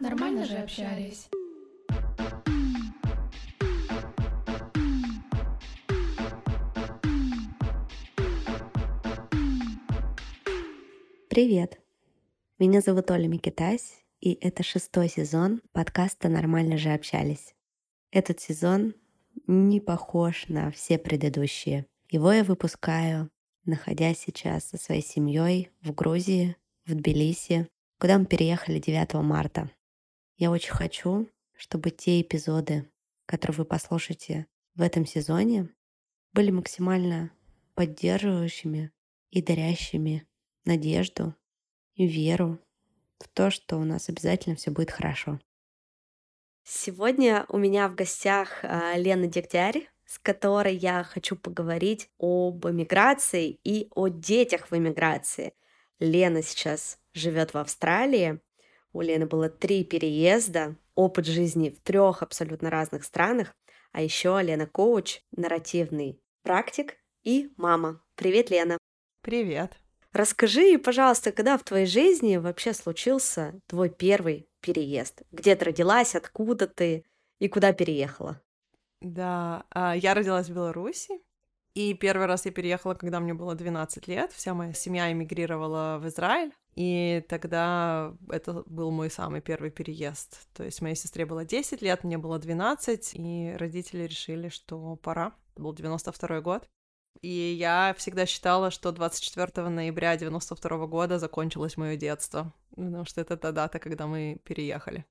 Нормально же общались. Привет! Меня зовут Оля Микитась, и это шестой сезон подкаста «Нормально же общались». Этот сезон не похож на все предыдущие. Его я выпускаю, находясь сейчас со своей семьей в Грузии, в Тбилиси, куда мы переехали 9 марта. Я очень хочу, чтобы те эпизоды, которые вы послушаете в этом сезоне, были максимально поддерживающими и дарящими надежду и веру в то, что у нас обязательно все будет хорошо. Сегодня у меня в гостях а, Лена Дегтярь, с которой я хочу поговорить об эмиграции и о детях в эмиграции. Лена сейчас живет в Австралии. У Лены было три переезда, опыт жизни в трех абсолютно разных странах. А еще Лена коуч, нарративный практик и мама. Привет, Лена. Привет. Расскажи, пожалуйста, когда в твоей жизни вообще случился твой первый переезд? Где ты родилась, откуда ты и куда переехала? Да, а, я родилась в Беларуси, и первый раз я переехала, когда мне было 12 лет. Вся моя семья эмигрировала в Израиль. И тогда это был мой самый первый переезд. То есть моей сестре было 10 лет, мне было 12, и родители решили, что пора. Это был 92 год. И я всегда считала, что 24 ноября 92 года закончилось мое детство, потому что это та дата, когда мы переехали.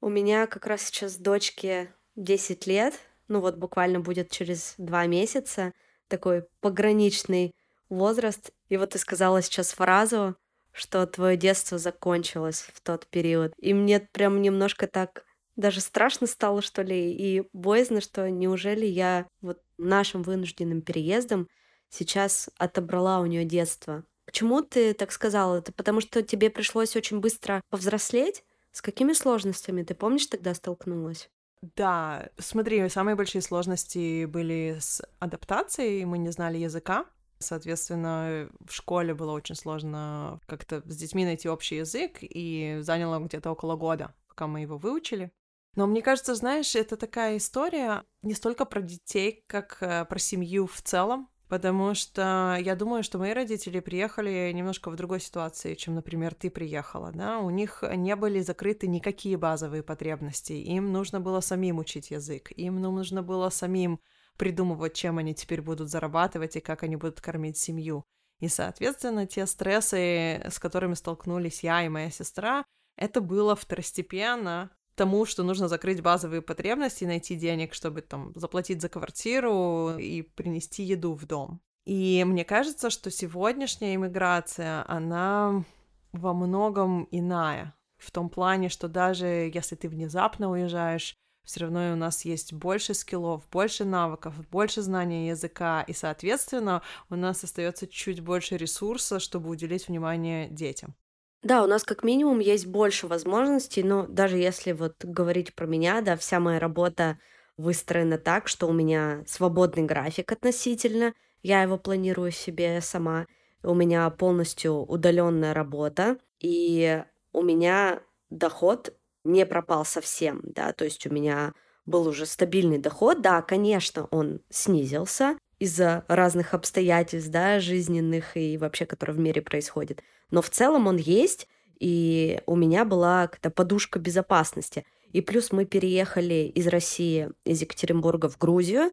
У меня как раз сейчас дочке 10 лет, ну вот буквально будет через два месяца, такой пограничный возраст. И вот ты сказала сейчас фразу, что твое детство закончилось в тот период. И мне прям немножко так даже страшно стало, что ли, и боязно, что неужели я вот нашим вынужденным переездом сейчас отобрала у нее детство. Почему ты так сказала? Это потому что тебе пришлось очень быстро повзрослеть? С какими сложностями ты помнишь тогда столкнулась? Да, смотри, самые большие сложности были с адаптацией, мы не знали языка, Соответственно, в школе было очень сложно как-то с детьми найти общий язык, и заняло где-то около года, пока мы его выучили. Но мне кажется, знаешь, это такая история не столько про детей, как э, про семью в целом, потому что я думаю, что мои родители приехали немножко в другой ситуации, чем, например, ты приехала, да, у них не были закрыты никакие базовые потребности, им нужно было самим учить язык, им нужно было самим придумывать, чем они теперь будут зарабатывать и как они будут кормить семью. И, соответственно, те стрессы, с которыми столкнулись я и моя сестра, это было второстепенно тому, что нужно закрыть базовые потребности, найти денег, чтобы там заплатить за квартиру и принести еду в дом. И мне кажется, что сегодняшняя иммиграция, она во многом иная. В том плане, что даже если ты внезапно уезжаешь, все равно у нас есть больше скиллов, больше навыков, больше знания языка, и, соответственно, у нас остается чуть больше ресурса, чтобы уделить внимание детям. Да, у нас как минимум есть больше возможностей, но даже если вот говорить про меня, да, вся моя работа выстроена так, что у меня свободный график относительно, я его планирую себе сама, у меня полностью удаленная работа, и у меня доход не пропал совсем, да, то есть у меня был уже стабильный доход, да, конечно, он снизился, из-за разных обстоятельств, да, жизненных и вообще, которые в мире происходят. Но в целом он есть, и у меня была какая-то подушка безопасности. И плюс мы переехали из России, из Екатеринбурга в Грузию.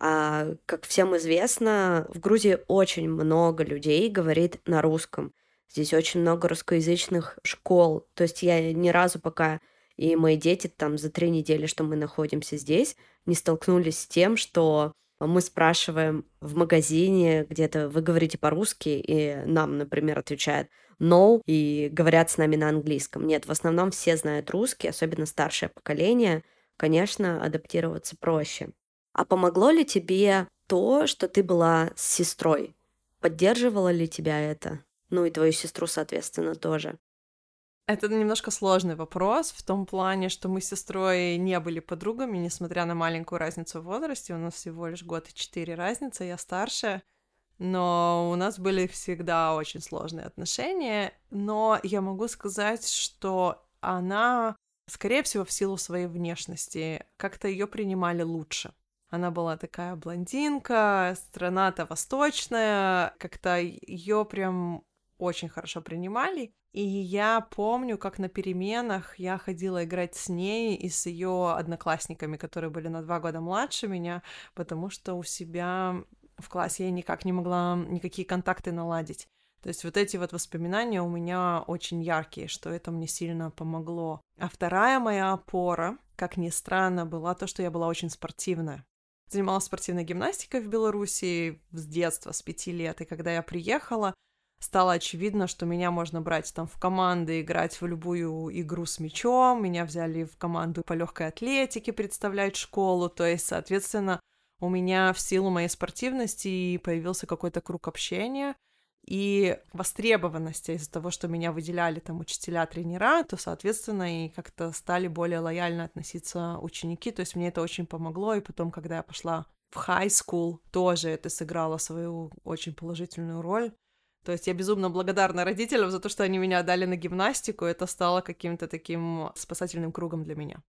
А, как всем известно, в Грузии очень много людей говорит на русском. Здесь очень много русскоязычных школ. То есть я ни разу пока и мои дети там за три недели, что мы находимся здесь, не столкнулись с тем, что мы спрашиваем в магазине где-то, вы говорите по-русски, и нам, например, отвечают no, и говорят с нами на английском. Нет, в основном все знают русский, особенно старшее поколение. Конечно, адаптироваться проще. А помогло ли тебе то, что ты была с сестрой? Поддерживала ли тебя это? Ну и твою сестру, соответственно, тоже. Это немножко сложный вопрос в том плане, что мы с сестрой не были подругами, несмотря на маленькую разницу в возрасте. У нас всего лишь год и четыре разницы, я старше. но у нас были всегда очень сложные отношения, но я могу сказать, что она, скорее всего, в силу своей внешности, как-то ее принимали лучше. Она была такая блондинка, страна-то восточная, как-то ее прям очень хорошо принимали. И я помню, как на переменах я ходила играть с ней и с ее одноклассниками, которые были на два года младше меня, потому что у себя в классе я никак не могла никакие контакты наладить. То есть вот эти вот воспоминания у меня очень яркие, что это мне сильно помогло. А вторая моя опора, как ни странно, была то, что я была очень спортивная. Занималась спортивной гимнастикой в Беларуси с детства, с пяти лет, и когда я приехала, стало очевидно, что меня можно брать там в команды, играть в любую игру с мячом, меня взяли в команду по легкой атлетике представлять школу, то есть, соответственно, у меня в силу моей спортивности появился какой-то круг общения, и востребованности из-за того, что меня выделяли там учителя, тренера, то, соответственно, и как-то стали более лояльно относиться ученики, то есть мне это очень помогло, и потом, когда я пошла в high school, тоже это сыграло свою очень положительную роль, то есть я безумно благодарна родителям за то, что они меня отдали на гимнастику. Это стало каким-то таким спасательным кругом для меня.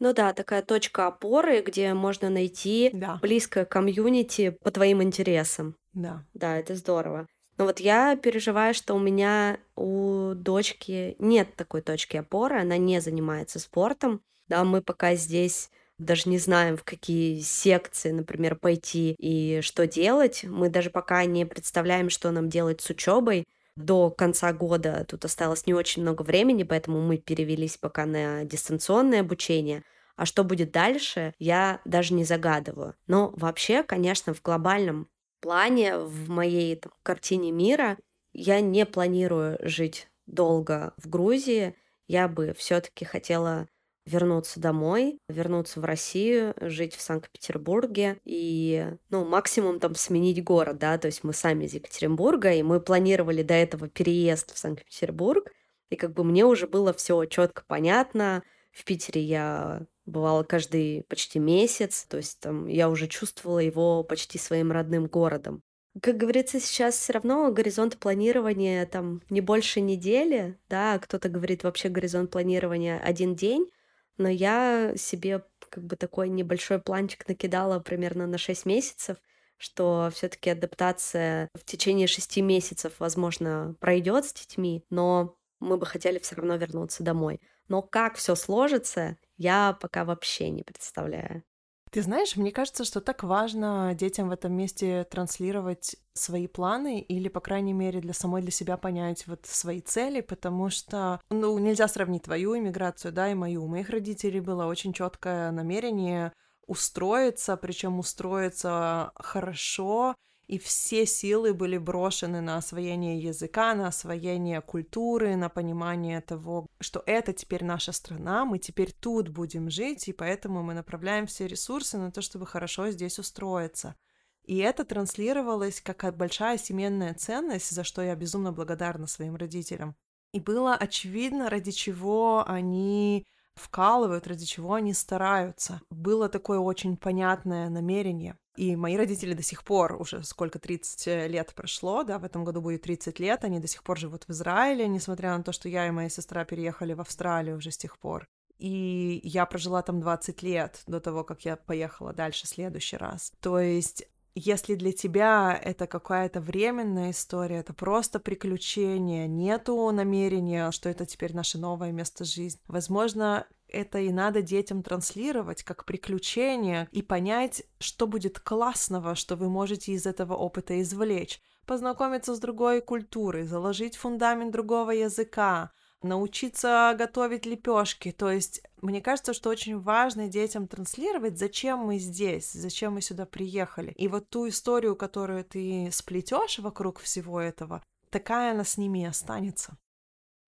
Ну да, такая точка опоры, где можно найти Да, близкое комьюнити по твоим интересам. да. Да, это здорово. Но вот я переживаю, что у меня у дочки нет такой точки опоры, она не занимается спортом. Да, мы пока здесь даже не знаем, в какие секции, например, пойти и что делать. Мы даже пока не представляем, что нам делать с учебой. До конца года тут осталось не очень много времени, поэтому мы перевелись пока на дистанционное обучение. А что будет дальше, я даже не загадываю. Но вообще, конечно, в глобальном плане, в моей там, картине мира, я не планирую жить долго в Грузии. Я бы все-таки хотела вернуться домой, вернуться в Россию, жить в Санкт-Петербурге и, ну, максимум там сменить город, да, то есть мы сами из Екатеринбурга, и мы планировали до этого переезд в Санкт-Петербург, и как бы мне уже было все четко понятно. В Питере я бывала каждый почти месяц, то есть там я уже чувствовала его почти своим родным городом. Как говорится, сейчас все равно горизонт планирования там не больше недели, да, кто-то говорит вообще горизонт планирования один день, но я себе как бы такой небольшой планчик накидала примерно на 6 месяцев, что все-таки адаптация в течение шести месяцев, возможно, пройдет с детьми, но мы бы хотели все равно вернуться домой. Но как все сложится, я пока вообще не представляю. Ты знаешь, мне кажется, что так важно детям в этом месте транслировать свои планы или, по крайней мере, для самой для себя понять вот свои цели, потому что, ну, нельзя сравнить твою иммиграцию, да, и мою. У моих родителей было очень четкое намерение устроиться, причем устроиться хорошо, и все силы были брошены на освоение языка, на освоение культуры, на понимание того, что это теперь наша страна, мы теперь тут будем жить, и поэтому мы направляем все ресурсы на то, чтобы хорошо здесь устроиться. И это транслировалось как большая семейная ценность, за что я безумно благодарна своим родителям. И было очевидно, ради чего они вкалывают, ради чего они стараются. Было такое очень понятное намерение. И мои родители до сих пор, уже сколько, 30 лет прошло, да, в этом году будет 30 лет, они до сих пор живут в Израиле, несмотря на то, что я и моя сестра переехали в Австралию уже с тех пор. И я прожила там 20 лет до того, как я поехала дальше в следующий раз. То есть если для тебя это какая-то временная история, это просто приключение, нету намерения, что это теперь наше новое место жизни, возможно, это и надо детям транслировать как приключение и понять, что будет классного, что вы можете из этого опыта извлечь, познакомиться с другой культурой, заложить фундамент другого языка, научиться готовить лепешки. То есть, мне кажется, что очень важно детям транслировать, зачем мы здесь, зачем мы сюда приехали. И вот ту историю, которую ты сплетешь вокруг всего этого, такая она с ними и останется.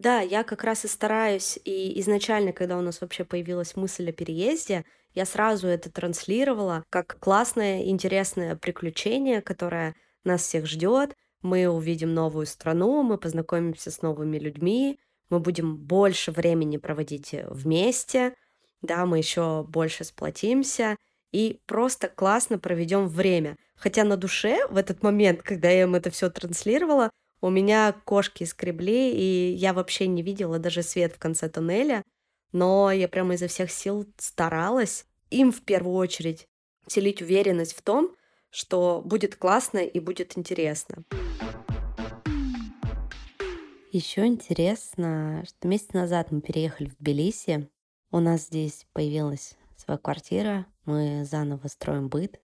Да, я как раз и стараюсь, и изначально, когда у нас вообще появилась мысль о переезде, я сразу это транслировала как классное, интересное приключение, которое нас всех ждет. Мы увидим новую страну, мы познакомимся с новыми людьми, мы будем больше времени проводить вместе, да, мы еще больше сплотимся. и просто классно проведем время. Хотя на душе в этот момент, когда я им это все транслировала, у меня кошки скребли, и я вообще не видела даже свет в конце туннеля, но я прямо изо всех сил старалась им в первую очередь вселить уверенность в том, что будет классно и будет интересно. Еще интересно, что месяц назад мы переехали в Тбилиси. У нас здесь появилась своя квартира, мы заново строим быт,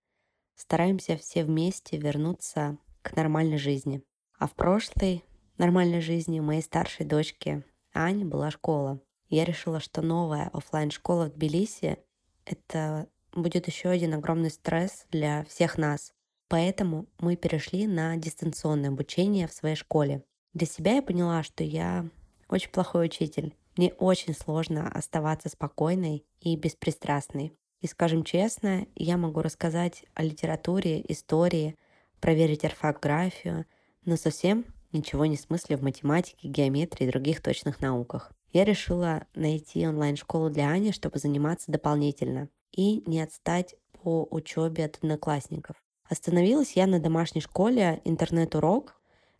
стараемся все вместе вернуться к нормальной жизни. А в прошлой нормальной жизни моей старшей дочки Ани была школа. Я решила, что новая офлайн школа в Тбилиси — это будет еще один огромный стресс для всех нас. Поэтому мы перешли на дистанционное обучение в своей школе. Для себя я поняла, что я очень плохой учитель. Мне очень сложно оставаться спокойной и беспристрастной. И скажем честно, я могу рассказать о литературе, истории, проверить орфографию, но совсем ничего не смысле в математике, геометрии и других точных науках. Я решила найти онлайн-школу для Ани, чтобы заниматься дополнительно и не отстать по учебе от одноклассников. Остановилась я на домашней школе «Интернет-урок».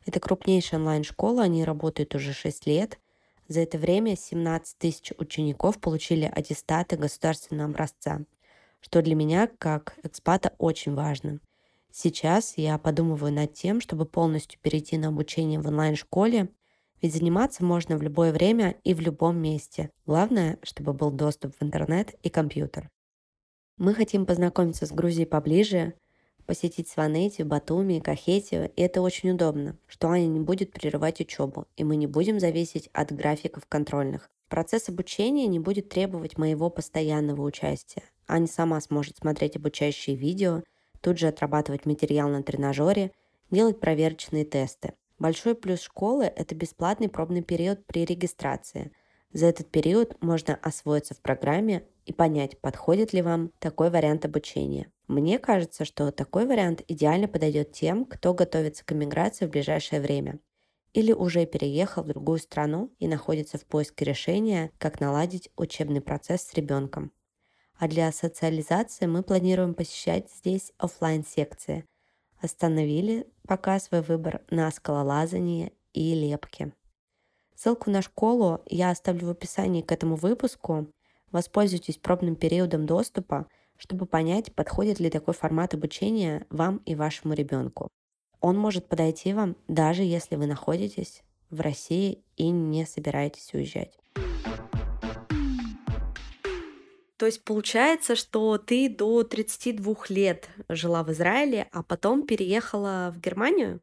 Это крупнейшая онлайн-школа, они работают уже 6 лет. За это время 17 тысяч учеников получили аттестаты государственного образца, что для меня, как экспата, очень важно. Сейчас я подумываю над тем, чтобы полностью перейти на обучение в онлайн-школе, ведь заниматься можно в любое время и в любом месте. Главное, чтобы был доступ в интернет и компьютер. Мы хотим познакомиться с Грузией поближе, посетить Сванетию, Батуми, Кахетию, и это очень удобно, что Аня не будет прерывать учебу, и мы не будем зависеть от графиков контрольных. Процесс обучения не будет требовать моего постоянного участия. Аня сама сможет смотреть обучающие видео, тут же отрабатывать материал на тренажере, делать проверочные тесты. Большой плюс школы – это бесплатный пробный период при регистрации. За этот период можно освоиться в программе и понять, подходит ли вам такой вариант обучения. Мне кажется, что такой вариант идеально подойдет тем, кто готовится к эмиграции в ближайшее время или уже переехал в другую страну и находится в поиске решения, как наладить учебный процесс с ребенком. А для социализации мы планируем посещать здесь офлайн секции Остановили пока свой выбор на скалолазании и лепке. Ссылку на школу я оставлю в описании к этому выпуску. Воспользуйтесь пробным периодом доступа, чтобы понять, подходит ли такой формат обучения вам и вашему ребенку. Он может подойти вам, даже если вы находитесь в России и не собираетесь уезжать. То есть получается, что ты до 32 лет жила в Израиле, а потом переехала в Германию?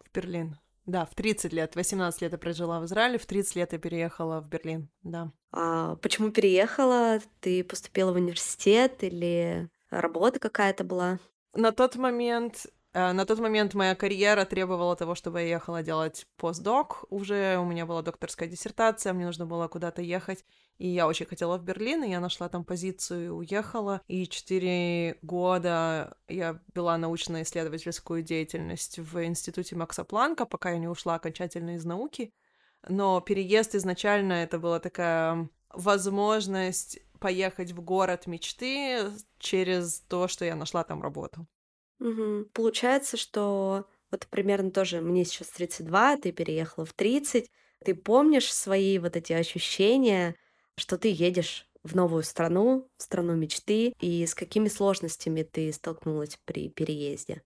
В Берлин. Да, в 30 лет. 18 лет я прожила в Израиле, в 30 лет я переехала в Берлин, да. А почему переехала? Ты поступила в университет или работа какая-то была? На тот момент Э, на тот момент моя карьера требовала того, чтобы я ехала делать постдок. Уже у меня была докторская диссертация, мне нужно было куда-то ехать. И я очень хотела в Берлин, и я нашла там позицию уехала. И четыре года я вела научно-исследовательскую деятельность в институте Макса Планка, пока я не ушла окончательно из науки. Но переезд изначально это была такая возможность поехать в город мечты через то, что я нашла там работу. Угу. Получается, что вот примерно тоже мне сейчас 32, ты переехала в 30. Ты помнишь свои вот эти ощущения, что ты едешь в новую страну, в страну мечты, и с какими сложностями ты столкнулась при переезде?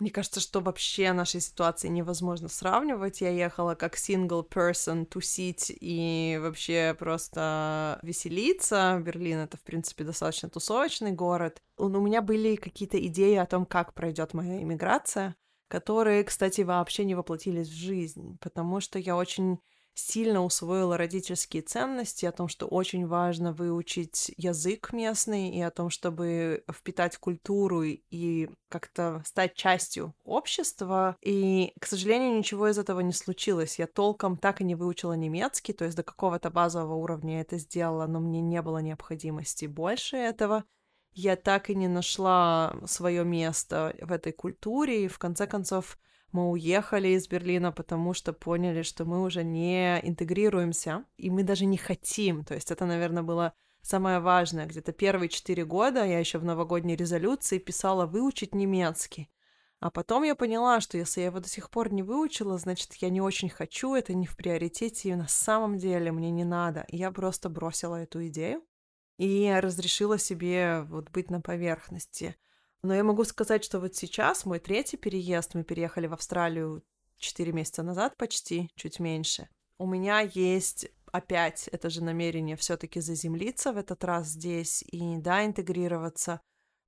Мне кажется, что вообще нашей ситуации невозможно сравнивать. Я ехала как single person тусить и вообще просто веселиться. Берлин — это, в принципе, достаточно тусовочный город. У меня были какие-то идеи о том, как пройдет моя иммиграция, которые, кстати, вообще не воплотились в жизнь, потому что я очень сильно усвоила родительские ценности о том, что очень важно выучить язык местный и о том, чтобы впитать культуру и как-то стать частью общества. И, к сожалению, ничего из этого не случилось. Я толком так и не выучила немецкий, то есть до какого-то базового уровня я это сделала, но мне не было необходимости больше этого я так и не нашла свое место в этой культуре, и в конце концов мы уехали из Берлина, потому что поняли, что мы уже не интегрируемся, и мы даже не хотим. То есть это, наверное, было самое важное, где-то первые четыре года я еще в новогодней резолюции писала выучить немецкий. А потом я поняла, что если я его до сих пор не выучила, значит, я не очень хочу, это не в приоритете, и на самом деле мне не надо. Я просто бросила эту идею и разрешила себе вот быть на поверхности. Но я могу сказать, что вот сейчас мой третий переезд, мы переехали в Австралию четыре месяца назад почти, чуть меньше. У меня есть опять это же намерение все-таки заземлиться в этот раз здесь и, да, интегрироваться,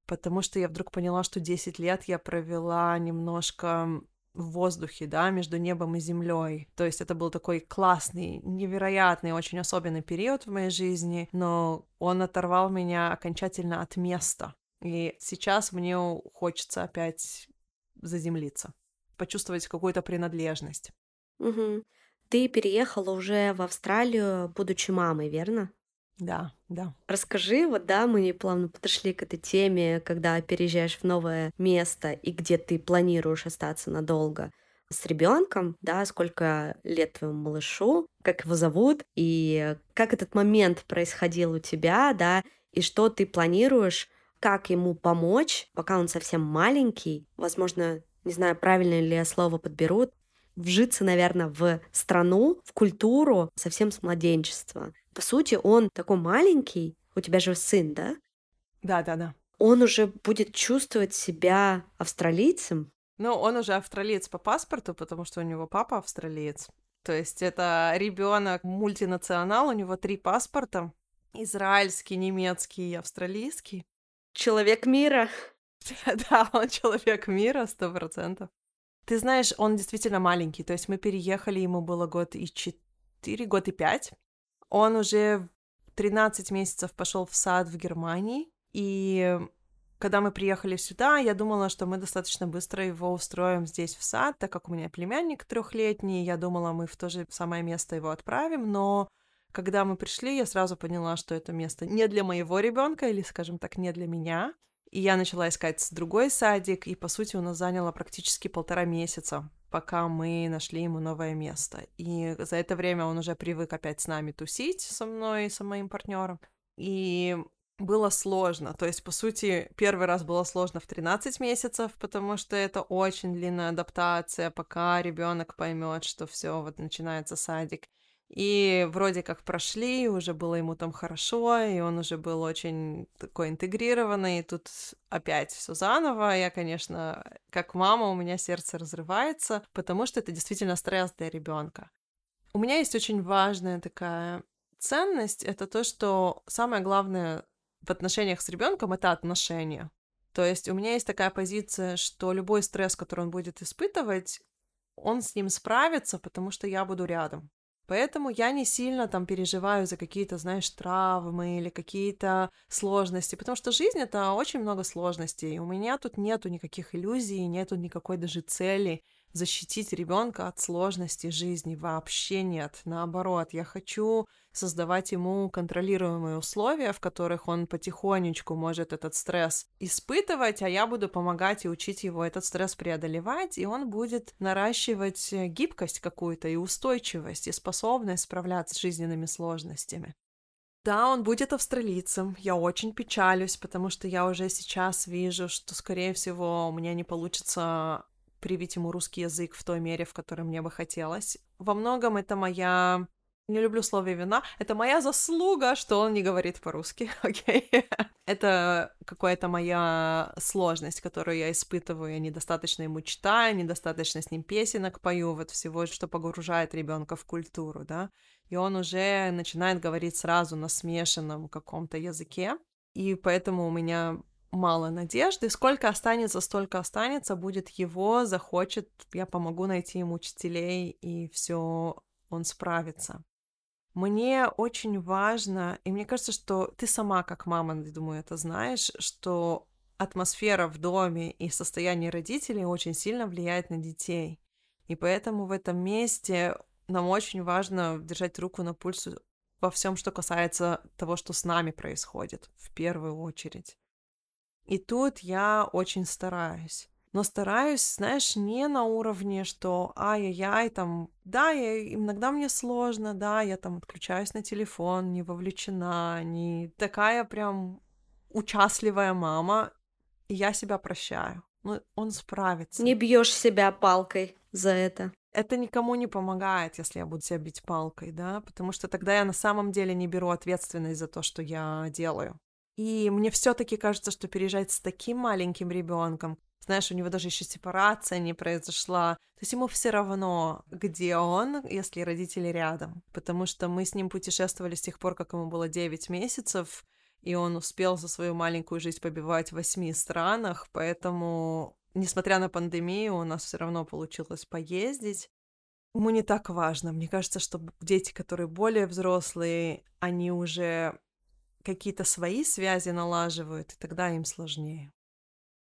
потому что я вдруг поняла, что 10 лет я провела немножко в воздухе, да, между небом и землей. То есть это был такой классный, невероятный, очень особенный период в моей жизни, но он оторвал меня окончательно от места. И сейчас мне хочется опять заземлиться, почувствовать какую-то принадлежность. Угу. Ты переехала уже в Австралию, будучи мамой, верно? Да, да. Расскажи, вот да, мы плавно подошли к этой теме, когда переезжаешь в новое место и где ты планируешь остаться надолго с ребенком, да, сколько лет твоему малышу, как его зовут, и как этот момент происходил у тебя, да, и что ты планируешь, как ему помочь, пока он совсем маленький, возможно, не знаю, правильно ли я слово подберу, вжиться, наверное, в страну, в культуру совсем с младенчества. По сути, он такой маленький, у тебя же сын, да? Да, да, да. Он уже будет чувствовать себя австралийцем. Ну, он уже австралиец по паспорту, потому что у него папа австралиец. То есть это ребенок мультинационал, у него три паспорта. Израильский, немецкий и австралийский. Человек мира. Да, он человек мира, сто процентов. Ты знаешь, он действительно маленький, то есть мы переехали, ему было год и четыре, год и пять. Он уже 13 месяцев пошел в сад в Германии, и когда мы приехали сюда, я думала, что мы достаточно быстро его устроим здесь в сад, так как у меня племянник трехлетний, я думала, мы в то же самое место его отправим, но когда мы пришли, я сразу поняла, что это место не для моего ребенка или, скажем так, не для меня. И я начала искать другой садик, и, по сути, у нас заняло практически полтора месяца, пока мы нашли ему новое место. И за это время он уже привык опять с нами тусить, со мной и со моим партнером. И было сложно. То есть, по сути, первый раз было сложно в 13 месяцев, потому что это очень длинная адаптация, пока ребенок поймет, что все, вот начинается садик. И вроде как прошли, уже было ему там хорошо, и он уже был очень такой интегрированный. И тут опять все заново. Я, конечно, как мама, у меня сердце разрывается, потому что это действительно стресс для ребенка. У меня есть очень важная такая ценность, это то, что самое главное в отношениях с ребенком это отношения. То есть у меня есть такая позиция, что любой стресс, который он будет испытывать, он с ним справится, потому что я буду рядом. Поэтому я не сильно там переживаю за какие-то, знаешь, травмы или какие-то сложности, потому что жизнь — это очень много сложностей. У меня тут нету никаких иллюзий, нету никакой даже цели защитить ребенка от сложностей жизни. Вообще нет. Наоборот, я хочу создавать ему контролируемые условия, в которых он потихонечку может этот стресс испытывать, а я буду помогать и учить его этот стресс преодолевать, и он будет наращивать э, гибкость какую-то и устойчивость, и способность справляться с жизненными сложностями. Да, он будет австралийцем. Я очень печалюсь, потому что я уже сейчас вижу, что, скорее всего, у меня не получится привить ему русский язык в той мере, в которой мне бы хотелось. Во многом это моя не люблю слово вина. Это моя заслуга, что он не говорит по-русски, окей? Okay? Это какая-то моя сложность, которую я испытываю. Я недостаточно ему читаю, недостаточно с ним песенок пою, вот всего, что погружает ребенка в культуру, да? И он уже начинает говорить сразу на смешанном каком-то языке. И поэтому у меня мало надежды. Сколько останется, столько останется. Будет его, захочет, я помогу найти ему учителей, и все он справится. Мне очень важно, и мне кажется, что ты сама, как мама, думаю, это знаешь, что атмосфера в доме и состояние родителей очень сильно влияет на детей. И поэтому в этом месте нам очень важно держать руку на пульсе во всем, что касается того, что с нами происходит, в первую очередь. И тут я очень стараюсь. но стараюсь, знаешь, не на уровне, что ай-яй-яй, там, да, я, иногда мне сложно, да, я там отключаюсь на телефон, не вовлечена, не такая прям участливая мама, и я себя прощаю. Ну, он справится. Не бьешь себя палкой за это. Это никому не помогает, если я буду себя бить палкой, да, потому что тогда я на самом деле не беру ответственность за то, что я делаю. И мне все-таки кажется, что переезжать с таким маленьким ребенком, знаешь, у него даже еще сепарация не произошла. То есть ему все равно, где он, если родители рядом. Потому что мы с ним путешествовали с тех пор, как ему было 9 месяцев, и он успел за свою маленькую жизнь побивать в восьми странах, поэтому, несмотря на пандемию, у нас все равно получилось поездить. Ему не так важно. Мне кажется, что дети, которые более взрослые, они уже какие-то свои связи налаживают, и тогда им сложнее.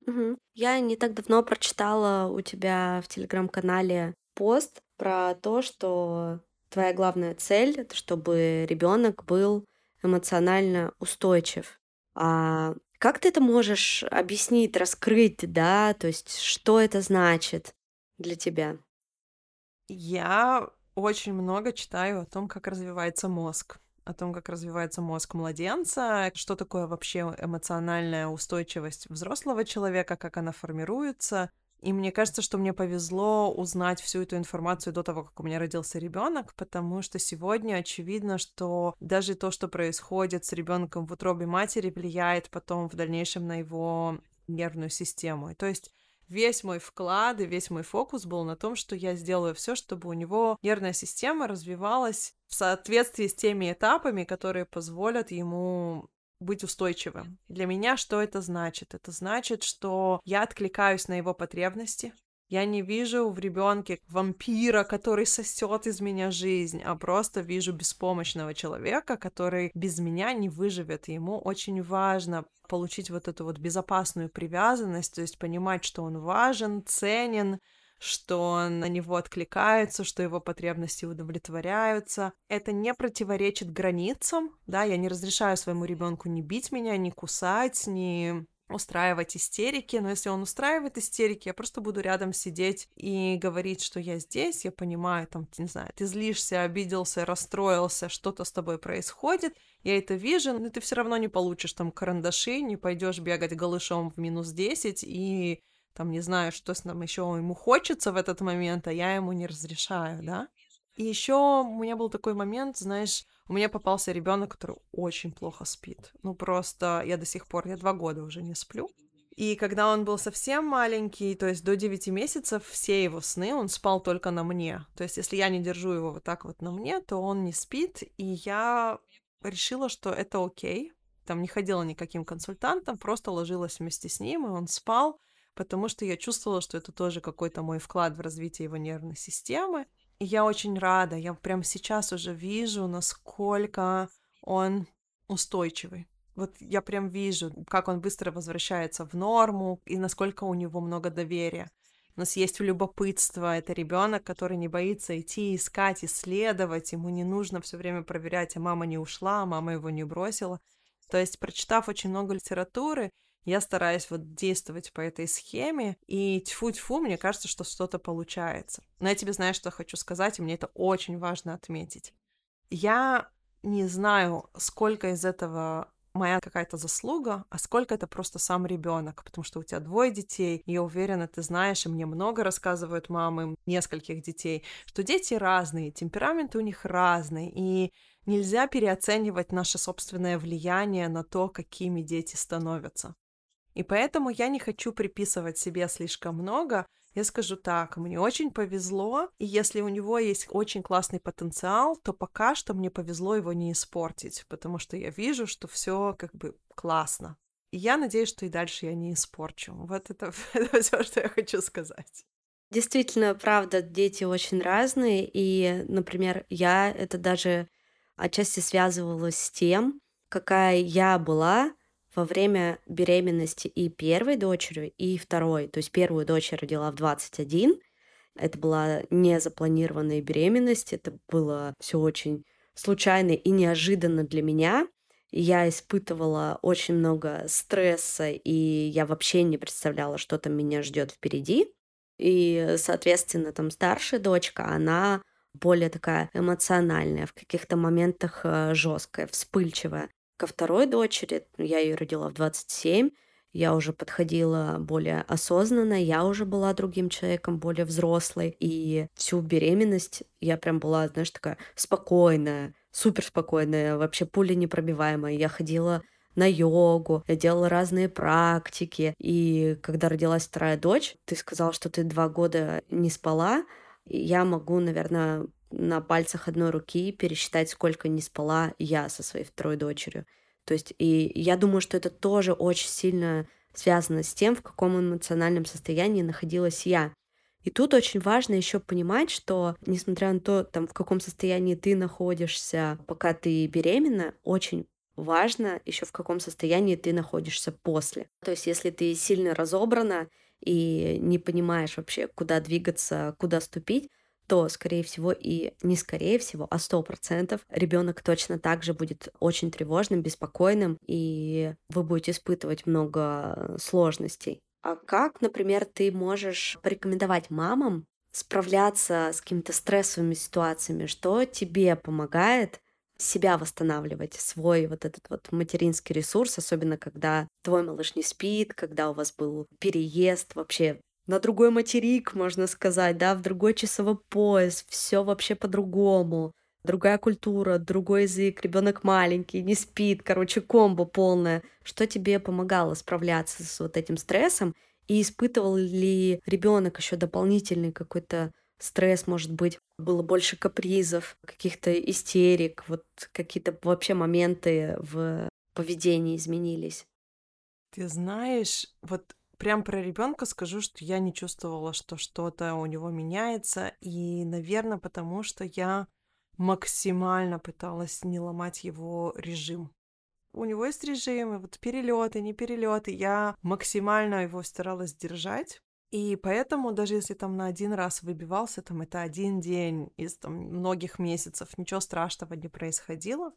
Угу. Я не так давно прочитала у тебя в телеграм-канале пост про то, что твоя главная цель это чтобы ребенок был эмоционально устойчив. А как ты это можешь объяснить, раскрыть, да? То есть, что это значит для тебя? Я очень много читаю о том, как развивается мозг о том, как развивается мозг младенца, что такое вообще эмоциональная устойчивость взрослого человека, как она формируется. И мне кажется, что мне повезло узнать всю эту информацию до того, как у меня родился ребенок, потому что сегодня очевидно, что даже то, что происходит с ребенком в утробе матери, влияет потом в дальнейшем на его нервную систему. То есть весь мой вклад и весь мой фокус был на том, что я сделаю все, чтобы у него нервная система развивалась в соответствии с теми этапами, которые позволят ему быть устойчивым. Для меня что это значит? Это значит, что я откликаюсь на его потребности, я не вижу в ребенке вампира, который сосет из меня жизнь, а просто вижу беспомощного человека, который без меня не выживет. ему очень важно получить вот эту вот безопасную привязанность, то есть понимать, что он важен, ценен, что на него откликаются, что его потребности удовлетворяются. Это не противоречит границам, да, я не разрешаю своему ребенку не бить меня, не кусать, не устраивать истерики, но если он устраивает истерики, я просто буду рядом сидеть и говорить, что я здесь, я понимаю, там, не знаю, ты злишься, обиделся, расстроился, что-то с тобой происходит, я это вижу, но ты все равно не получишь там карандаши, не пойдешь бегать голышом в минус 10 и там не знаю, что с нам еще ему хочется в этот момент, а я ему не разрешаю, да? И еще у меня был такой момент, знаешь, у меня попался ребенок, который очень плохо спит. Ну просто я до сих пор, я два года уже не сплю. И когда он был совсем маленький, то есть до 9 месяцев, все его сны он спал только на мне. То есть если я не держу его вот так вот на мне, то он не спит. И я решила, что это окей. Там не ходила никаким консультантом, просто ложилась вместе с ним, и он спал, потому что я чувствовала, что это тоже какой-то мой вклад в развитие его нервной системы. Я очень рада, я прямо сейчас уже вижу, насколько он устойчивый. Вот я прям вижу, как он быстро возвращается в норму и насколько у него много доверия. У нас есть любопытство, это ребенок, который не боится идти, искать, исследовать, ему не нужно все время проверять, а мама не ушла, а мама его не бросила. То есть, прочитав очень много литературы, я стараюсь вот действовать по этой схеме, и тьфу-тьфу, мне кажется, что что-то получается. Но я тебе знаю, что хочу сказать, и мне это очень важно отметить. Я не знаю, сколько из этого моя какая-то заслуга, а сколько это просто сам ребенок, потому что у тебя двое детей, и я уверена, ты знаешь, и мне много рассказывают мамы нескольких детей, что дети разные, темпераменты у них разные, и нельзя переоценивать наше собственное влияние на то, какими дети становятся. И поэтому я не хочу приписывать себе слишком много. Я скажу так, мне очень повезло, и если у него есть очень классный потенциал, то пока что мне повезло его не испортить, потому что я вижу, что все как бы классно. И я надеюсь, что и дальше я не испорчу. Вот это, это все, что я хочу сказать. Действительно, правда, дети очень разные, и, например, я это даже отчасти связывалась с тем, какая я была во время беременности и первой дочери, и второй. То есть первую дочь родила в 21. Это была незапланированная беременность, это было все очень случайно и неожиданно для меня. я испытывала очень много стресса, и я вообще не представляла, что там меня ждет впереди. И, соответственно, там старшая дочка, она более такая эмоциональная, в каких-то моментах э, жесткая, вспыльчивая. Ко второй дочери, ну, я ее родила в 27, я уже подходила более осознанно, я уже была другим человеком, более взрослой, и всю беременность я прям была, знаешь, такая спокойная, супер спокойная, вообще пуля непробиваемая. Я ходила на йогу, я делала разные практики. И когда родилась вторая дочь, ты сказал, что ты два года не спала. Я могу, наверное, на пальцах одной руки пересчитать, сколько не спала я со своей второй дочерью. То есть, и я думаю, что это тоже очень сильно связано с тем, в каком эмоциональном состоянии находилась я. И тут очень важно еще понимать, что несмотря на то, там, в каком состоянии ты находишься, пока ты беременна, очень важно еще в каком состоянии ты находишься после. То есть если ты сильно разобрана и не понимаешь вообще, куда двигаться, куда ступить, то, скорее всего, и не скорее всего, а сто процентов ребенок точно так же будет очень тревожным, беспокойным, и вы будете испытывать много сложностей. А как, например, ты можешь порекомендовать мамам справляться с какими-то стрессовыми ситуациями? Что тебе помогает себя восстанавливать, свой вот этот вот материнский ресурс, особенно когда твой малыш не спит, когда у вас был переезд, вообще на другой материк, можно сказать, да, в другой часовой пояс, все вообще по-другому другая культура, другой язык, ребенок маленький, не спит, короче, комбо полное. Что тебе помогало справляться с вот этим стрессом? И испытывал ли ребенок еще дополнительный какой-то стресс, может быть, было больше капризов, каких-то истерик, вот какие-то вообще моменты в поведении изменились? Ты знаешь, вот прям про ребенка скажу, что я не чувствовала, что что-то у него меняется, и, наверное, потому что я максимально пыталась не ломать его режим. У него есть режимы, вот перелеты, не перелеты. Я максимально его старалась держать. И поэтому, даже если там на один раз выбивался, там это один день из там, многих месяцев, ничего страшного не происходило.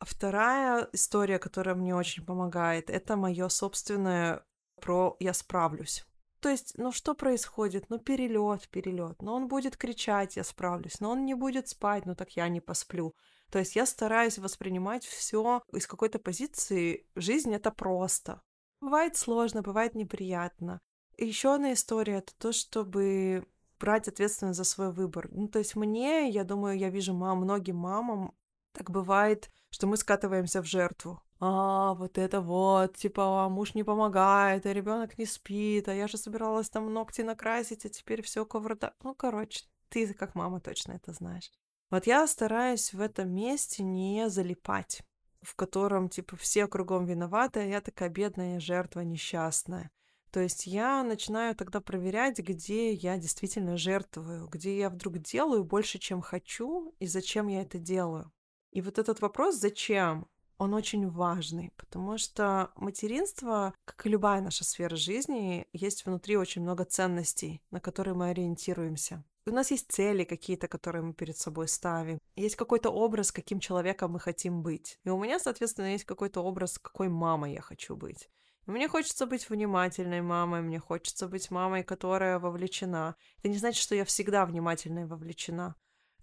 Вторая история, которая мне очень помогает, это мое собственное про «я справлюсь». То есть, ну что происходит? Ну перелет, перелет. Но он будет кричать, я справлюсь. Но он не будет спать, ну так я не посплю. То есть я стараюсь воспринимать все из какой-то позиции. Жизнь это просто. Бывает сложно, бывает неприятно. Еще одна история это то, чтобы брать ответственность за свой выбор. Ну, то есть мне, я думаю, я вижу мам, многим мамам, так бывает, что мы скатываемся в жертву а, вот это вот, типа, а муж не помогает, а ребенок не спит, а я же собиралась там ногти накрасить, а теперь все коврода. Ну, короче, ты как мама точно это знаешь. Вот я стараюсь в этом месте не залипать, в котором, типа, все кругом виноваты, а я такая бедная жертва несчастная. То есть я начинаю тогда проверять, где я действительно жертвую, где я вдруг делаю больше, чем хочу, и зачем я это делаю. И вот этот вопрос «зачем?» Он очень важный, потому что материнство, как и любая наша сфера жизни, есть внутри очень много ценностей, на которые мы ориентируемся. У нас есть цели какие-то, которые мы перед собой ставим. Есть какой-то образ, каким человеком мы хотим быть. И у меня, соответственно, есть какой-то образ, какой мамой я хочу быть. Мне хочется быть внимательной мамой, мне хочется быть мамой, которая вовлечена. Это не значит, что я всегда внимательна и вовлечена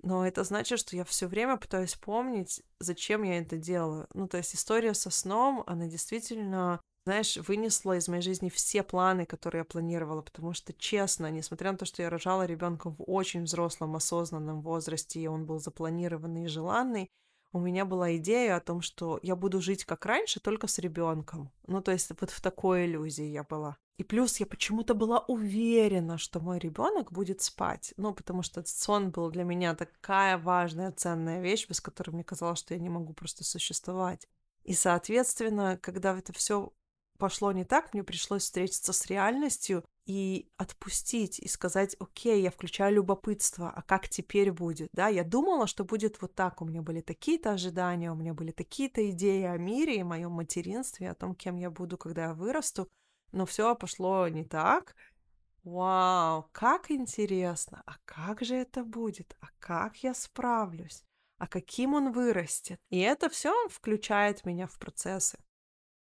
но это значит, что я все время пытаюсь помнить, зачем я это делаю. Ну, то есть история со сном, она действительно, знаешь, вынесла из моей жизни все планы, которые я планировала, потому что, честно, несмотря на то, что я рожала ребенка в очень взрослом, осознанном возрасте, и он был запланированный и желанный, у меня была идея о том, что я буду жить как раньше, только с ребенком. Ну, то есть вот в такой иллюзии я была. И плюс я почему-то была уверена, что мой ребенок будет спать. Ну, потому что сон был для меня такая важная, ценная вещь, без которой мне казалось, что я не могу просто существовать. И, соответственно, когда это все пошло не так, мне пришлось встретиться с реальностью и отпустить, и сказать, окей, я включаю любопытство, а как теперь будет, да, я думала, что будет вот так, у меня были такие-то ожидания, у меня были такие-то идеи о мире и моем материнстве, о том, кем я буду, когда я вырасту, но все пошло не так. Вау, как интересно! А как же это будет? А как я справлюсь? а каким он вырастет. И это все включает меня в процессы.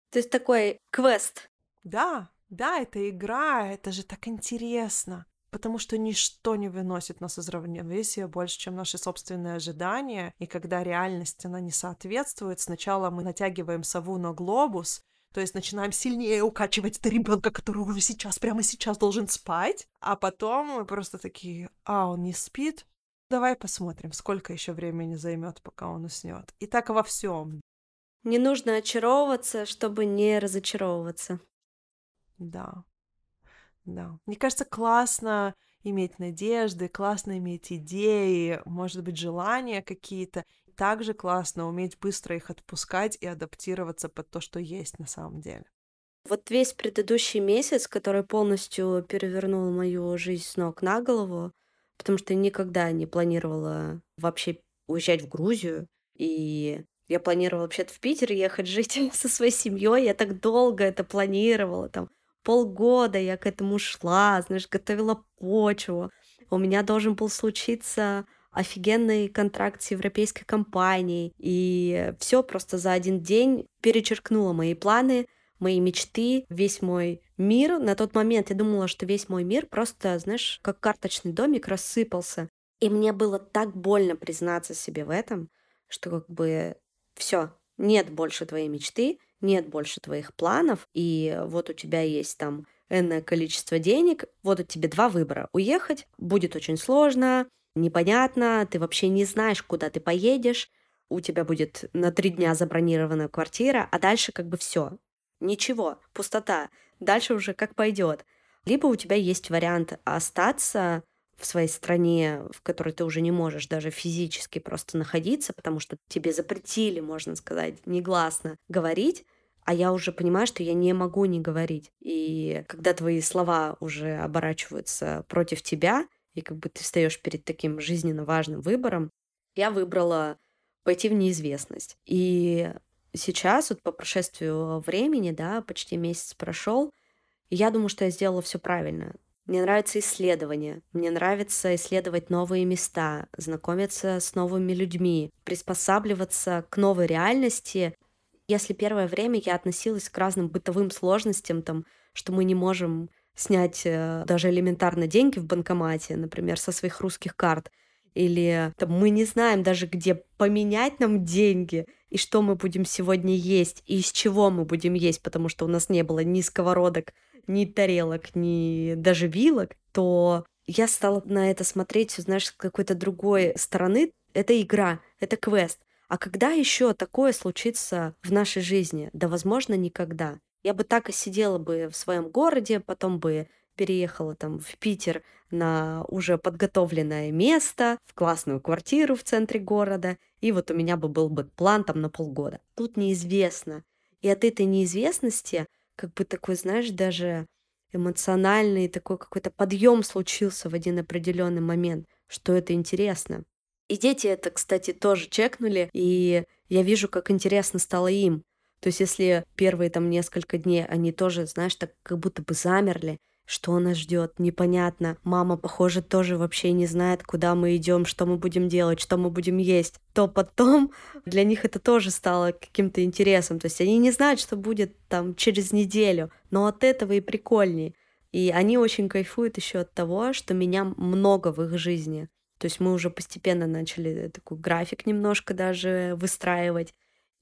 То есть такой квест. Да, да, это игра, это же так интересно. Потому что ничто не выносит нас из равновесия больше, чем наши собственные ожидания. И когда реальность, она не соответствует, сначала мы натягиваем сову на глобус, то есть начинаем сильнее укачивать до ребенка, который уже сейчас, прямо сейчас должен спать, а потом мы просто такие, а, он не спит, давай посмотрим, сколько еще времени займет, пока он уснет. И так во всем. Не нужно очаровываться, чтобы не разочаровываться. Да. Да. Мне кажется, классно иметь надежды, классно иметь идеи, может быть, желания какие-то. Также классно уметь быстро их отпускать и адаптироваться под то, что есть на самом деле. Вот весь предыдущий месяц, который полностью перевернул мою жизнь с ног на голову, потому что никогда не планировала вообще уезжать в Грузию, и я планировала вообще-то в Питер ехать жить со своей семьей. Я так долго это планировала, там полгода я к этому шла, знаешь, готовила почву. У меня должен был случиться офигенный контракт с европейской компанией, и все просто за один день перечеркнуло мои планы, мои мечты, весь мой мир. На тот момент я думала, что весь мой мир просто, знаешь, как карточный домик рассыпался. И мне было так больно признаться себе в этом, что как бы все, нет больше твоей мечты, нет больше твоих планов, и вот у тебя есть там энное количество денег, вот у тебя два выбора. Уехать будет очень сложно, непонятно, ты вообще не знаешь, куда ты поедешь, у тебя будет на три дня забронированная квартира, а дальше как бы все. Ничего, пустота. Дальше уже как пойдет. Либо у тебя есть вариант остаться в своей стране, в которой ты уже не можешь даже физически просто находиться, потому что тебе запретили, можно сказать, негласно говорить, а я уже понимаю, что я не могу не говорить. И когда твои слова уже оборачиваются против тебя, и как бы ты встаешь перед таким жизненно важным выбором, я выбрала пойти в неизвестность. И сейчас, вот по прошествию времени, да, почти месяц прошел, я думаю, что я сделала все правильно. Мне нравится исследование, мне нравится исследовать новые места, знакомиться с новыми людьми, приспосабливаться к новой реальности. Если первое время я относилась к разным бытовым сложностям, там, что мы не можем снять э, даже элементарно деньги в банкомате, например, со своих русских карт, или там, мы не знаем даже, где поменять нам деньги, и что мы будем сегодня есть, и из чего мы будем есть, потому что у нас не было ни сковородок, ни тарелок, ни даже вилок, то я стала на это смотреть, знаешь, с какой-то другой стороны. Это игра, это квест. А когда еще такое случится в нашей жизни? Да, возможно, никогда. Я бы так и сидела бы в своем городе, потом бы переехала там в Питер на уже подготовленное место, в классную квартиру в центре города, и вот у меня бы был бы план там на полгода. Тут неизвестно. И от этой неизвестности как бы такой, знаешь, даже эмоциональный такой какой-то подъем случился в один определенный момент, что это интересно. И дети это, кстати, тоже чекнули, и я вижу, как интересно стало им. То есть если первые там несколько дней они тоже, знаешь, так как будто бы замерли, что нас ждет, непонятно. Мама, похоже, тоже вообще не знает, куда мы идем, что мы будем делать, что мы будем есть. То потом для них это тоже стало каким-то интересом. То есть они не знают, что будет там через неделю, но от этого и прикольнее. И они очень кайфуют еще от того, что меня много в их жизни. То есть мы уже постепенно начали такой график немножко даже выстраивать,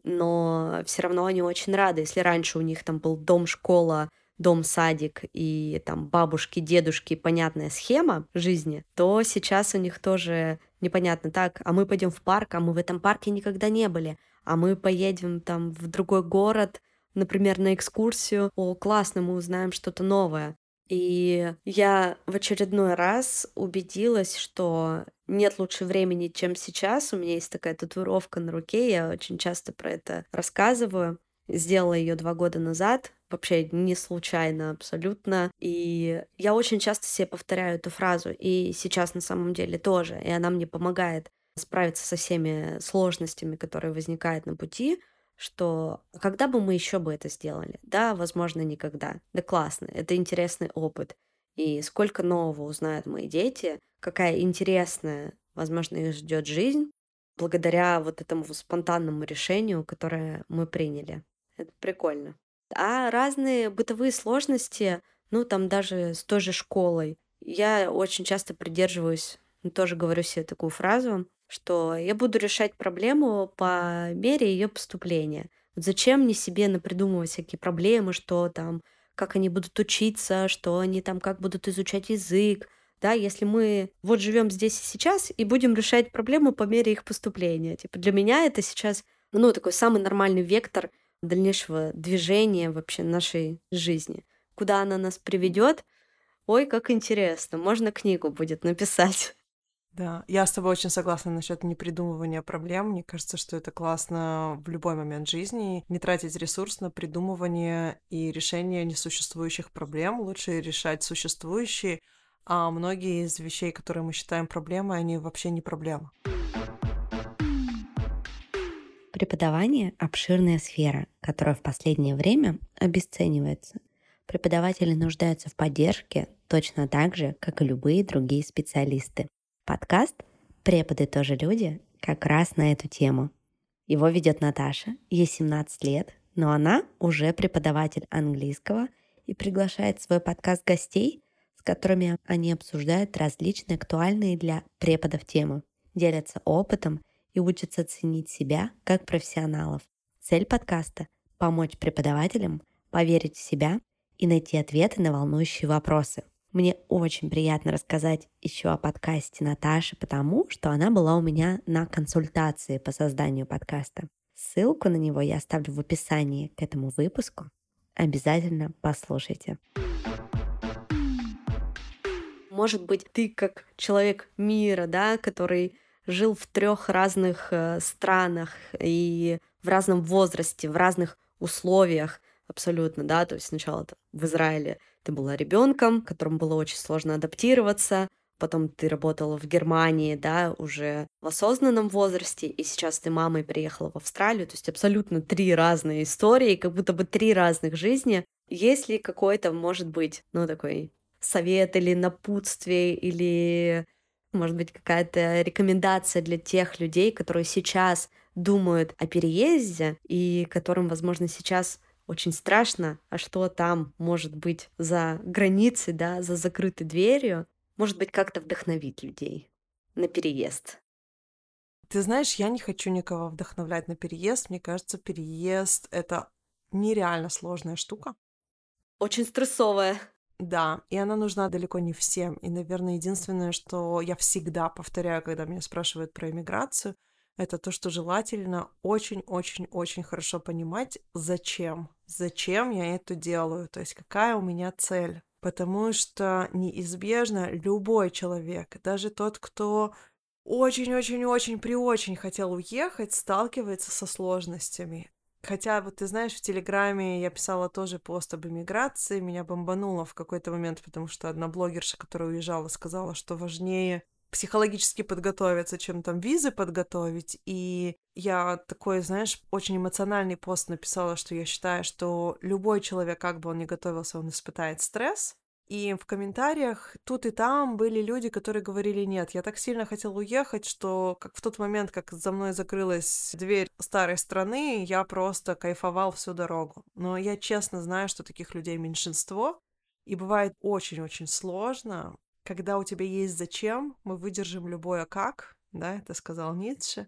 но все равно они очень рады. Если раньше у них там был дом, школа, дом, садик и там бабушки, дедушки, понятная схема жизни, то сейчас у них тоже непонятно так, а мы пойдем в парк, а мы в этом парке никогда не были, а мы поедем там в другой город, например, на экскурсию, о, классно, мы узнаем что-то новое. И я в очередной раз убедилась, что нет лучше времени, чем сейчас. У меня есть такая татуировка на руке, я очень часто про это рассказываю. Сделала ее два года назад, вообще не случайно абсолютно. И я очень часто себе повторяю эту фразу, и сейчас на самом деле тоже, и она мне помогает справиться со всеми сложностями, которые возникают на пути, что когда бы мы еще бы это сделали? Да, возможно, никогда. Да классно, это интересный опыт. И сколько нового узнают мои дети, какая интересная, возможно, их ждет жизнь, благодаря вот этому спонтанному решению, которое мы приняли. Это прикольно. А разные бытовые сложности, ну там даже с той же школой, я очень часто придерживаюсь, ну, тоже говорю себе такую фразу, что я буду решать проблему по мере ее поступления. Вот зачем мне себе напридумывать всякие проблемы, что там, как они будут учиться, что они там, как будут изучать язык, да, если мы вот живем здесь и сейчас и будем решать проблемы по мере их поступления. Типа для меня это сейчас, ну, такой самый нормальный вектор дальнейшего движения вообще нашей жизни. Куда она нас приведет, ой, как интересно, можно книгу будет написать. Да, я с тобой очень согласна насчет непридумывания проблем. Мне кажется, что это классно в любой момент жизни. Не тратить ресурс на придумывание и решение несуществующих проблем. Лучше решать существующие, а многие из вещей, которые мы считаем проблемой, они вообще не проблема. Преподавание — обширная сфера, которая в последнее время обесценивается. Преподаватели нуждаются в поддержке точно так же, как и любые другие специалисты. Подкаст «Преподы тоже люди» как раз на эту тему. Его ведет Наташа, ей 17 лет, но она уже преподаватель английского и приглашает в свой подкаст гостей, с которыми они обсуждают различные актуальные для преподов темы, делятся опытом и учатся ценить себя как профессионалов. Цель подкаста – помочь преподавателям поверить в себя и найти ответы на волнующие вопросы – мне очень приятно рассказать еще о подкасте Наташи, потому что она была у меня на консультации по созданию подкаста. Ссылку на него я оставлю в описании к этому выпуску. Обязательно послушайте. Может быть, ты как человек мира, да, который жил в трех разных э, странах и в разном возрасте, в разных условиях абсолютно, да, то есть сначала в Израиле ты была ребенком, которому было очень сложно адаптироваться, потом ты работала в Германии, да, уже в осознанном возрасте, и сейчас ты мамой приехала в Австралию, то есть абсолютно три разные истории, как будто бы три разных жизни. Есть ли какой-то, может быть, ну, такой совет или напутствие, или, может быть, какая-то рекомендация для тех людей, которые сейчас думают о переезде и которым, возможно, сейчас очень страшно, а что там может быть за границей, да, за закрытой дверью, может быть, как-то вдохновить людей на переезд. Ты знаешь, я не хочу никого вдохновлять на переезд. Мне кажется, переезд — это нереально сложная штука. Очень стрессовая. Да, и она нужна далеко не всем. И, наверное, единственное, что я всегда повторяю, когда меня спрашивают про иммиграцию, это то, что желательно очень-очень-очень хорошо понимать, зачем. Зачем я это делаю, то есть какая у меня цель. Потому что неизбежно любой человек, даже тот, кто очень-очень-очень при очень хотел уехать, сталкивается со сложностями. Хотя, вот ты знаешь, в Телеграме я писала тоже пост об иммиграции, меня бомбануло в какой-то момент, потому что одна блогерша, которая уезжала, сказала, что важнее психологически подготовиться, чем там визы подготовить. И я такой, знаешь, очень эмоциональный пост написала, что я считаю, что любой человек, как бы он ни готовился, он испытает стресс. И в комментариях тут и там были люди, которые говорили, нет, я так сильно хотел уехать, что как в тот момент, как за мной закрылась дверь старой страны, я просто кайфовал всю дорогу. Но я честно знаю, что таких людей меньшинство, и бывает очень-очень сложно, когда у тебя есть зачем, мы выдержим любое как, да, это сказал Ницше,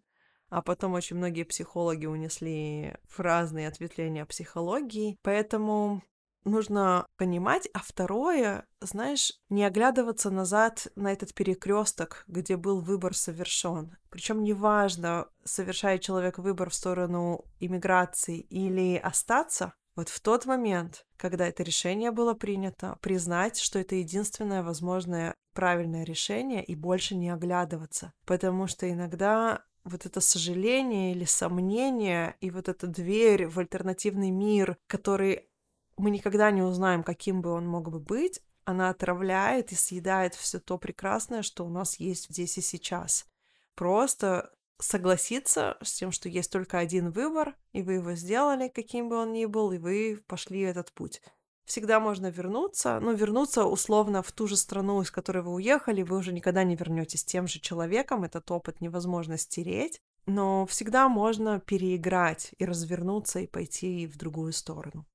а потом очень многие психологи унесли в разные ответвления психологии, поэтому нужно понимать, а второе, знаешь, не оглядываться назад на этот перекресток, где был выбор совершен. Причем неважно, совершает человек выбор в сторону иммиграции или остаться, вот в тот момент, когда это решение было принято, признать, что это единственное возможное правильное решение и больше не оглядываться. Потому что иногда вот это сожаление или сомнение и вот эта дверь в альтернативный мир, который мы никогда не узнаем, каким бы он мог бы быть, она отравляет и съедает все то прекрасное, что у нас есть здесь и сейчас. Просто согласиться с тем, что есть только один выбор, и вы его сделали, каким бы он ни был, и вы пошли этот путь. Всегда можно вернуться, но вернуться условно в ту же страну, из которой вы уехали, вы уже никогда не вернетесь тем же человеком, этот опыт невозможно стереть. но всегда можно переиграть и развернуться и пойти в другую сторону.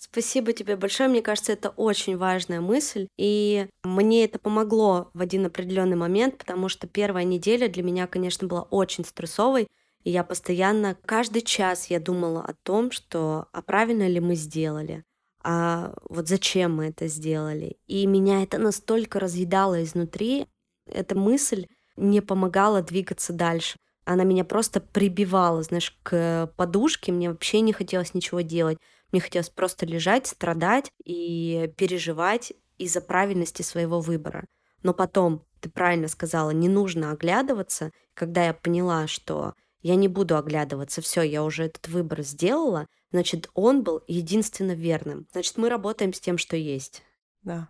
Спасибо тебе большое. Мне кажется, это очень важная мысль. И мне это помогло в один определенный момент, потому что первая неделя для меня, конечно, была очень стрессовой. И я постоянно, каждый час я думала о том, что а правильно ли мы сделали, а вот зачем мы это сделали. И меня это настолько разъедало изнутри, эта мысль не помогала двигаться дальше. Она меня просто прибивала, знаешь, к подушке, мне вообще не хотелось ничего делать. Мне хотелось просто лежать, страдать и переживать из-за правильности своего выбора. Но потом, ты правильно сказала, не нужно оглядываться. Когда я поняла, что я не буду оглядываться, все, я уже этот выбор сделала, значит, он был единственно верным. Значит, мы работаем с тем, что есть. Да,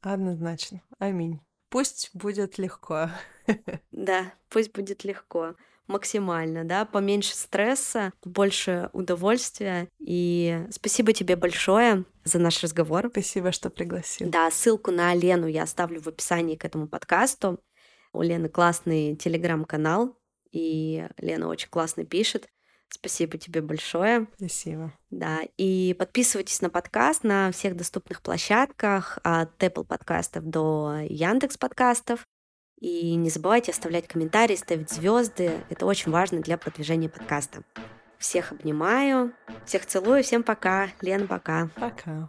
однозначно. Аминь. Пусть будет легко. Да, пусть будет легко максимально, да, поменьше стресса, больше удовольствия. И спасибо тебе большое за наш разговор. Спасибо, что пригласил. Да, ссылку на Лену я оставлю в описании к этому подкасту. У Лены классный телеграм-канал, и Лена очень классно пишет. Спасибо тебе большое. Спасибо. Да, и подписывайтесь на подкаст на всех доступных площадках, от Apple подкастов до Яндекс подкастов. И не забывайте оставлять комментарии, ставить звезды. Это очень важно для продвижения подкаста. Всех обнимаю, всех целую, всем пока. Лен, пока. Пока.